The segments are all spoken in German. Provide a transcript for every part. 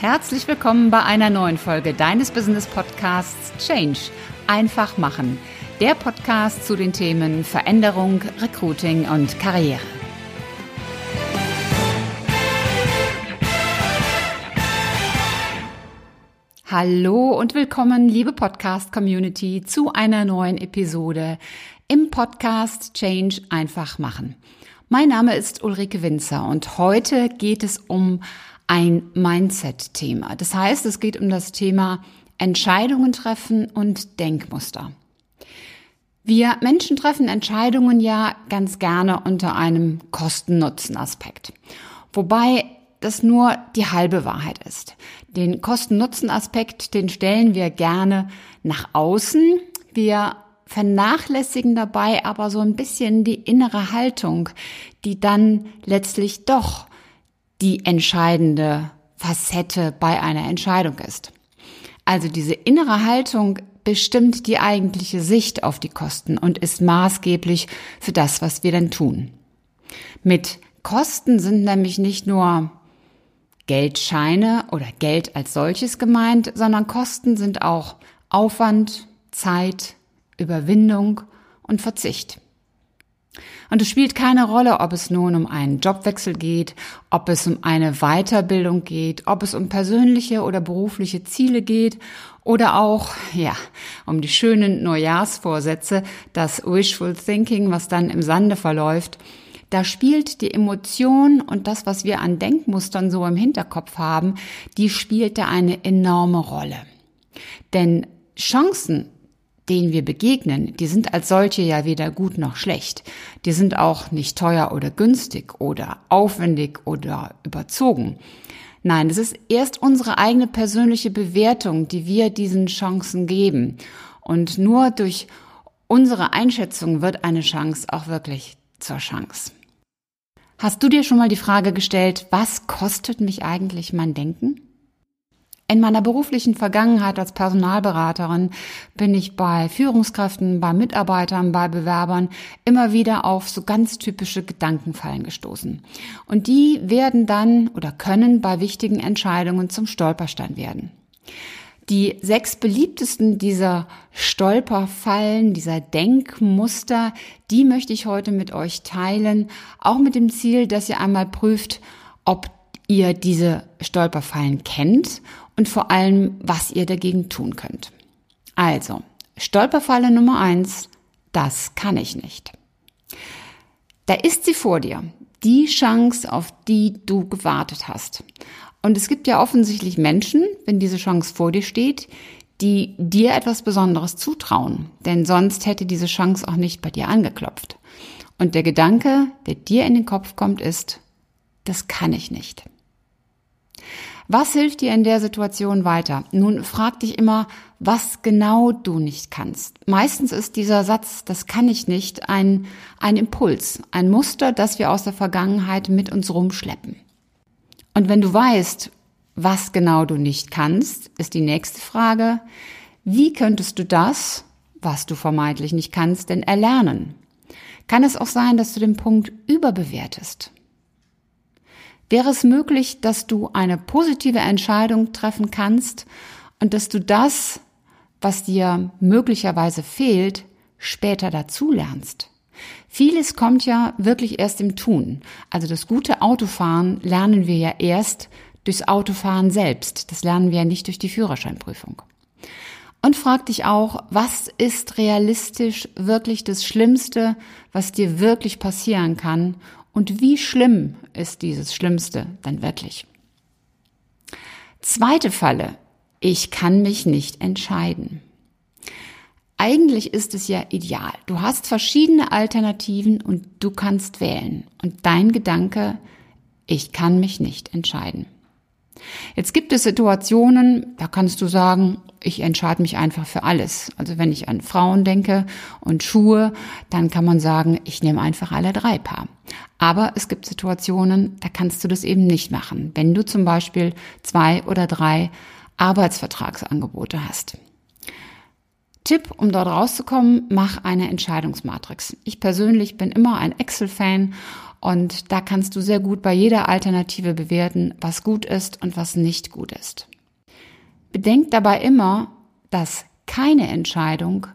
Herzlich willkommen bei einer neuen Folge deines Business Podcasts Change. Einfach machen. Der Podcast zu den Themen Veränderung, Recruiting und Karriere. Hallo und willkommen, liebe Podcast-Community, zu einer neuen Episode im Podcast Change einfach machen. Mein Name ist Ulrike Winzer und heute geht es um ein Mindset-Thema. Das heißt, es geht um das Thema Entscheidungen treffen und Denkmuster. Wir Menschen treffen Entscheidungen ja ganz gerne unter einem Kosten-Nutzen-Aspekt. Wobei das nur die halbe Wahrheit ist. Den Kosten-Nutzen-Aspekt, den stellen wir gerne nach außen. Wir vernachlässigen dabei aber so ein bisschen die innere Haltung, die dann letztlich doch die entscheidende Facette bei einer Entscheidung ist. Also diese innere Haltung bestimmt die eigentliche Sicht auf die Kosten und ist maßgeblich für das, was wir dann tun. Mit Kosten sind nämlich nicht nur Geldscheine oder Geld als solches gemeint, sondern Kosten sind auch Aufwand, Zeit, Überwindung und Verzicht. Und es spielt keine Rolle, ob es nun um einen Jobwechsel geht, ob es um eine Weiterbildung geht, ob es um persönliche oder berufliche Ziele geht oder auch, ja, um die schönen Neujahrsvorsätze, das Wishful Thinking, was dann im Sande verläuft. Da spielt die Emotion und das, was wir an Denkmustern so im Hinterkopf haben, die spielt da eine enorme Rolle. Denn Chancen denen wir begegnen, die sind als solche ja weder gut noch schlecht. Die sind auch nicht teuer oder günstig oder aufwendig oder überzogen. Nein, es ist erst unsere eigene persönliche Bewertung, die wir diesen Chancen geben. Und nur durch unsere Einschätzung wird eine Chance auch wirklich zur Chance. Hast du dir schon mal die Frage gestellt, was kostet mich eigentlich mein Denken? In meiner beruflichen Vergangenheit als Personalberaterin bin ich bei Führungskräften, bei Mitarbeitern, bei Bewerbern immer wieder auf so ganz typische Gedankenfallen gestoßen. Und die werden dann oder können bei wichtigen Entscheidungen zum Stolperstein werden. Die sechs beliebtesten dieser Stolperfallen, dieser Denkmuster, die möchte ich heute mit euch teilen, auch mit dem Ziel, dass ihr einmal prüft, ob ihr diese Stolperfallen kennt und vor allem, was ihr dagegen tun könnt. Also, Stolperfalle Nummer eins, das kann ich nicht. Da ist sie vor dir, die Chance, auf die du gewartet hast. Und es gibt ja offensichtlich Menschen, wenn diese Chance vor dir steht, die dir etwas Besonderes zutrauen, denn sonst hätte diese Chance auch nicht bei dir angeklopft. Und der Gedanke, der dir in den Kopf kommt, ist, das kann ich nicht. Was hilft dir in der Situation weiter? Nun frag dich immer, was genau du nicht kannst. Meistens ist dieser Satz, das kann ich nicht, ein, ein Impuls, ein Muster, das wir aus der Vergangenheit mit uns rumschleppen. Und wenn du weißt, was genau du nicht kannst, ist die nächste Frage, wie könntest du das, was du vermeintlich nicht kannst, denn erlernen? Kann es auch sein, dass du den Punkt überbewertest? Wäre es möglich, dass du eine positive Entscheidung treffen kannst und dass du das, was dir möglicherweise fehlt, später dazulernst. Vieles kommt ja wirklich erst im Tun. Also das gute Autofahren lernen wir ja erst durchs Autofahren selbst. Das lernen wir ja nicht durch die Führerscheinprüfung. Und frag dich auch, was ist realistisch wirklich das Schlimmste, was dir wirklich passieren kann und wie schlimm ist dieses Schlimmste dann wirklich? Zweite Falle. Ich kann mich nicht entscheiden. Eigentlich ist es ja ideal. Du hast verschiedene Alternativen und du kannst wählen. Und dein Gedanke, ich kann mich nicht entscheiden. Jetzt gibt es Situationen, da kannst du sagen, ich entscheide mich einfach für alles. Also wenn ich an Frauen denke und Schuhe, dann kann man sagen, ich nehme einfach alle drei Paar. Aber es gibt Situationen, da kannst du das eben nicht machen. Wenn du zum Beispiel zwei oder drei Arbeitsvertragsangebote hast. Tipp, um dort rauszukommen, mach eine Entscheidungsmatrix. Ich persönlich bin immer ein Excel-Fan Und da kannst du sehr gut bei jeder Alternative bewerten, was gut ist und was nicht gut ist. Bedenk dabei immer, dass keine Entscheidung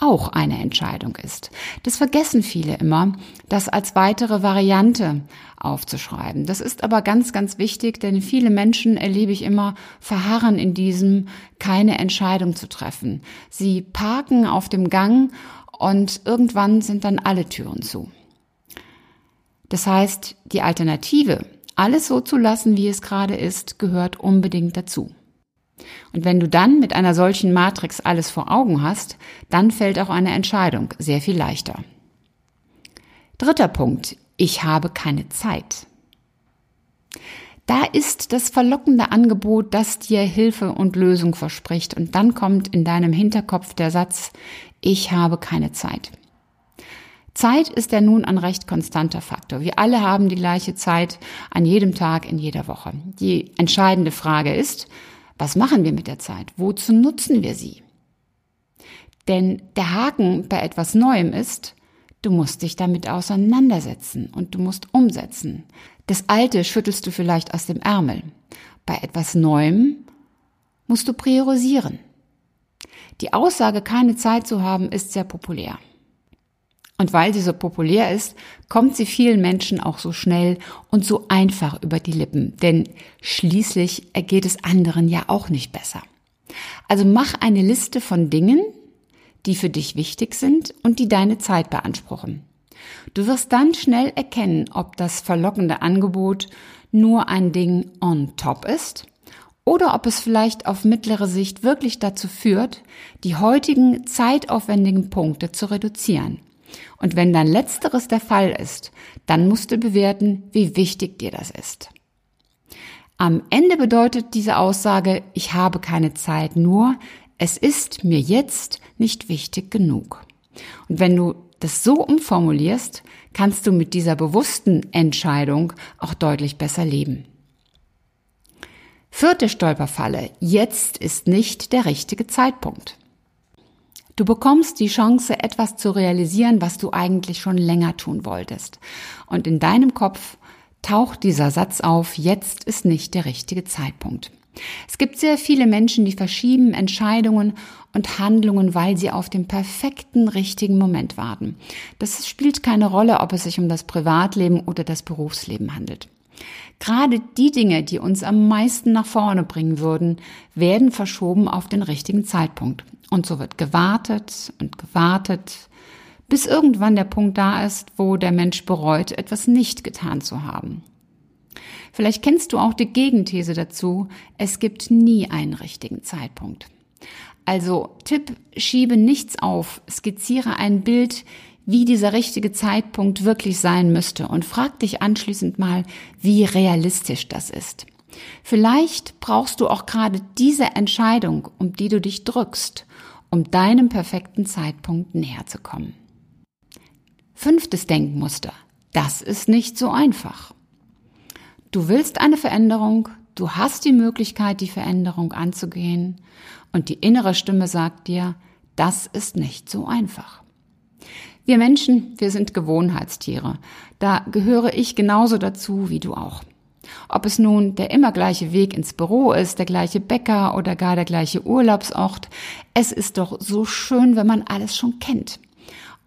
auch eine Entscheidung ist. Das vergessen viele immer, das als weitere Variante aufzuschreiben. Das ist aber ganz, ganz wichtig, denn viele Menschen erlebe ich immer verharren in diesem, keine Entscheidung zu treffen. Sie parken auf dem Gang und irgendwann sind dann alle Türen zu. Das heißt, die Alternative, alles so zu lassen, wie es gerade ist, gehört unbedingt dazu. Und wenn du dann mit einer solchen Matrix alles vor Augen hast, dann fällt auch eine Entscheidung sehr viel leichter. Dritter Punkt. Ich habe keine Zeit. Da ist das verlockende Angebot, das dir Hilfe und Lösung verspricht. Und dann kommt in deinem Hinterkopf der Satz, ich habe keine Zeit. Zeit ist ja nun ein recht konstanter Faktor. Wir alle haben die gleiche Zeit an jedem Tag, in jeder Woche. Die entscheidende Frage ist, was machen wir mit der Zeit? Wozu nutzen wir sie? Denn der Haken bei etwas Neuem ist, du musst dich damit auseinandersetzen und du musst umsetzen. Das Alte schüttelst du vielleicht aus dem Ärmel. Bei etwas Neuem musst du priorisieren. Die Aussage, keine Zeit zu haben, ist sehr populär. Und weil sie so populär ist, kommt sie vielen Menschen auch so schnell und so einfach über die Lippen. Denn schließlich ergeht es anderen ja auch nicht besser. Also mach eine Liste von Dingen, die für dich wichtig sind und die deine Zeit beanspruchen. Du wirst dann schnell erkennen, ob das verlockende Angebot nur ein Ding on top ist oder ob es vielleicht auf mittlere Sicht wirklich dazu führt, die heutigen zeitaufwendigen Punkte zu reduzieren und wenn dann letzteres der Fall ist, dann musst du bewerten, wie wichtig dir das ist. Am Ende bedeutet diese Aussage, ich habe keine Zeit, nur es ist mir jetzt nicht wichtig genug. Und wenn du das so umformulierst, kannst du mit dieser bewussten Entscheidung auch deutlich besser leben. Vierte Stolperfalle. Jetzt ist nicht der richtige Zeitpunkt. Du bekommst die Chance, etwas zu realisieren, was du eigentlich schon länger tun wolltest. Und in deinem Kopf taucht dieser Satz auf, jetzt ist nicht der richtige Zeitpunkt. Es gibt sehr viele Menschen, die verschieben Entscheidungen und Handlungen, weil sie auf den perfekten, richtigen Moment warten. Das spielt keine Rolle, ob es sich um das Privatleben oder das Berufsleben handelt. Gerade die Dinge, die uns am meisten nach vorne bringen würden, werden verschoben auf den richtigen Zeitpunkt. Und so wird gewartet und gewartet, bis irgendwann der Punkt da ist, wo der Mensch bereut, etwas nicht getan zu haben. Vielleicht kennst du auch die Gegenthese dazu, es gibt nie einen richtigen Zeitpunkt. Also Tipp, schiebe nichts auf, skizziere ein Bild, wie dieser richtige Zeitpunkt wirklich sein müsste und frag dich anschließend mal, wie realistisch das ist. Vielleicht brauchst du auch gerade diese Entscheidung, um die du dich drückst, um deinem perfekten Zeitpunkt näher zu kommen. Fünftes Denkmuster. Das ist nicht so einfach. Du willst eine Veränderung, du hast die Möglichkeit, die Veränderung anzugehen und die innere Stimme sagt dir, das ist nicht so einfach. Wir Menschen, wir sind Gewohnheitstiere. Da gehöre ich genauso dazu wie du auch. Ob es nun der immer gleiche Weg ins Büro ist, der gleiche Bäcker oder gar der gleiche Urlaubsort, es ist doch so schön, wenn man alles schon kennt.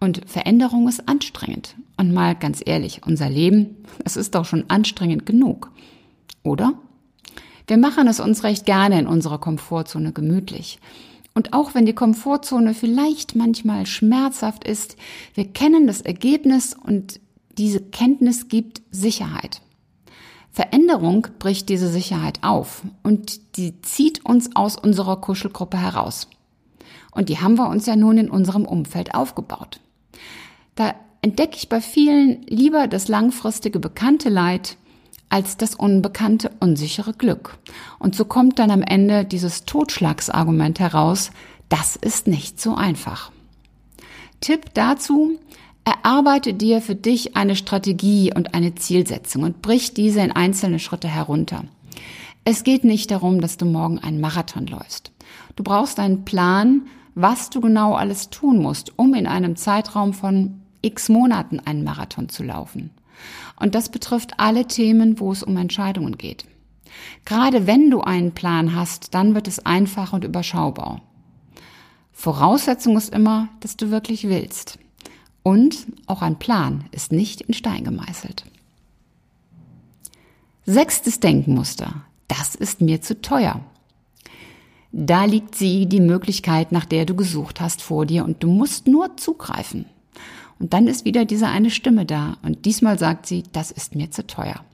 Und Veränderung ist anstrengend. Und mal ganz ehrlich, unser Leben, es ist doch schon anstrengend genug. Oder? Wir machen es uns recht gerne in unserer Komfortzone gemütlich. Und auch wenn die Komfortzone vielleicht manchmal schmerzhaft ist, wir kennen das Ergebnis und diese Kenntnis gibt Sicherheit. Veränderung bricht diese Sicherheit auf und die zieht uns aus unserer Kuschelgruppe heraus. Und die haben wir uns ja nun in unserem Umfeld aufgebaut. Da entdecke ich bei vielen lieber das langfristige bekannte Leid als das unbekannte unsichere Glück. Und so kommt dann am Ende dieses Totschlagsargument heraus, das ist nicht so einfach. Tipp dazu, Erarbeite dir für dich eine Strategie und eine Zielsetzung und brich diese in einzelne Schritte herunter. Es geht nicht darum, dass du morgen einen Marathon läufst. Du brauchst einen Plan, was du genau alles tun musst, um in einem Zeitraum von x Monaten einen Marathon zu laufen. Und das betrifft alle Themen, wo es um Entscheidungen geht. Gerade wenn du einen Plan hast, dann wird es einfach und überschaubar. Voraussetzung ist immer, dass du wirklich willst. Und auch ein Plan ist nicht in Stein gemeißelt. Sechstes Denkmuster. Das ist mir zu teuer. Da liegt sie, die Möglichkeit, nach der du gesucht hast, vor dir und du musst nur zugreifen. Und dann ist wieder diese eine Stimme da und diesmal sagt sie, das ist mir zu teuer.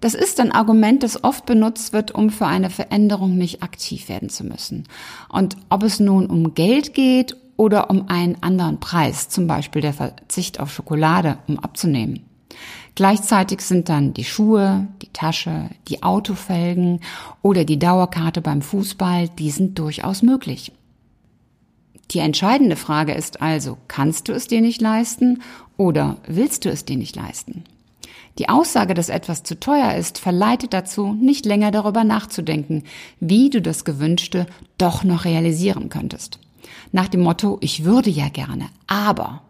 Das ist ein Argument, das oft benutzt wird, um für eine Veränderung nicht aktiv werden zu müssen. Und ob es nun um Geld geht oder um einen anderen Preis, zum Beispiel der Verzicht auf Schokolade, um abzunehmen. Gleichzeitig sind dann die Schuhe, die Tasche, die Autofelgen oder die Dauerkarte beim Fußball, die sind durchaus möglich. Die entscheidende Frage ist also, kannst du es dir nicht leisten oder willst du es dir nicht leisten? Die Aussage, dass etwas zu teuer ist, verleitet dazu, nicht länger darüber nachzudenken, wie du das Gewünschte doch noch realisieren könntest. Nach dem Motto, ich würde ja gerne, aber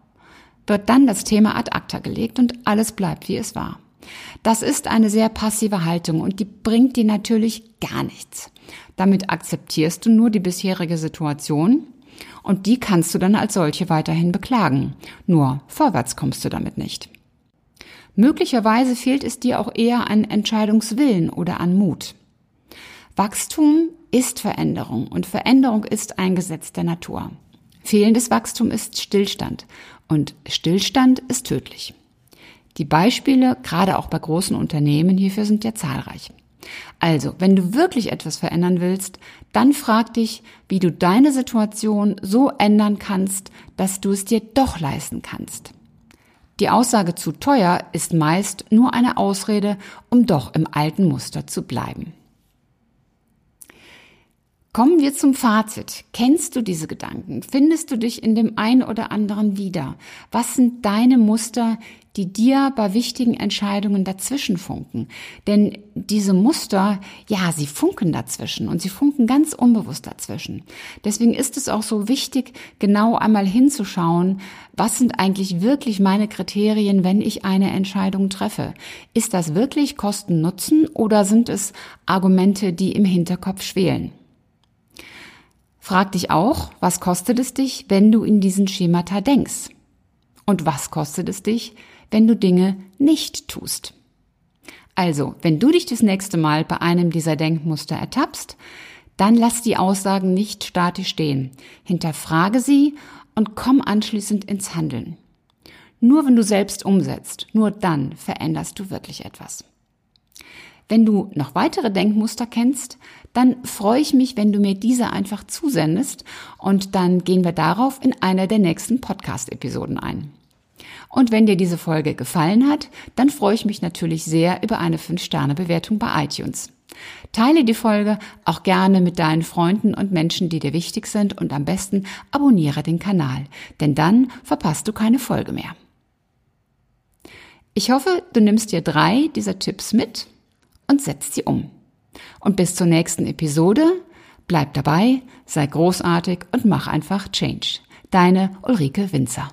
wird dann das Thema ad acta gelegt und alles bleibt, wie es war. Das ist eine sehr passive Haltung und die bringt dir natürlich gar nichts. Damit akzeptierst du nur die bisherige Situation und die kannst du dann als solche weiterhin beklagen. Nur vorwärts kommst du damit nicht. Möglicherweise fehlt es dir auch eher an Entscheidungswillen oder an Mut. Wachstum ist Veränderung und Veränderung ist ein Gesetz der Natur. Fehlendes Wachstum ist Stillstand und Stillstand ist tödlich. Die Beispiele, gerade auch bei großen Unternehmen hierfür sind ja zahlreich. Also, wenn du wirklich etwas verändern willst, dann frag dich, wie du deine Situation so ändern kannst, dass du es dir doch leisten kannst. Die Aussage zu teuer ist meist nur eine Ausrede, um doch im alten Muster zu bleiben. Kommen wir zum Fazit. Kennst du diese Gedanken? Findest du dich in dem einen oder anderen wieder? Was sind deine Muster, die dir bei wichtigen Entscheidungen dazwischen funken? Denn diese Muster, ja, sie funken dazwischen und sie funken ganz unbewusst dazwischen. Deswegen ist es auch so wichtig, genau einmal hinzuschauen, was sind eigentlich wirklich meine Kriterien, wenn ich eine Entscheidung treffe? Ist das wirklich Kosten-Nutzen oder sind es Argumente, die im Hinterkopf schwelen? Frag dich auch, was kostet es dich, wenn du in diesen Schemata denkst? Und was kostet es dich, wenn du Dinge nicht tust? Also, wenn du dich das nächste Mal bei einem dieser Denkmuster ertappst, dann lass die Aussagen nicht statisch stehen. Hinterfrage sie und komm anschließend ins Handeln. Nur wenn du selbst umsetzt, nur dann veränderst du wirklich etwas. Wenn du noch weitere Denkmuster kennst, dann freue ich mich, wenn du mir diese einfach zusendest und dann gehen wir darauf in einer der nächsten Podcast-Episoden ein. Und wenn dir diese Folge gefallen hat, dann freue ich mich natürlich sehr über eine 5-Sterne-Bewertung bei iTunes. Teile die Folge auch gerne mit deinen Freunden und Menschen, die dir wichtig sind und am besten abonniere den Kanal, denn dann verpasst du keine Folge mehr. Ich hoffe, du nimmst dir drei dieser Tipps mit und setzt sie um. Und bis zur nächsten Episode, bleib dabei, sei großartig und mach einfach Change. Deine Ulrike Winzer.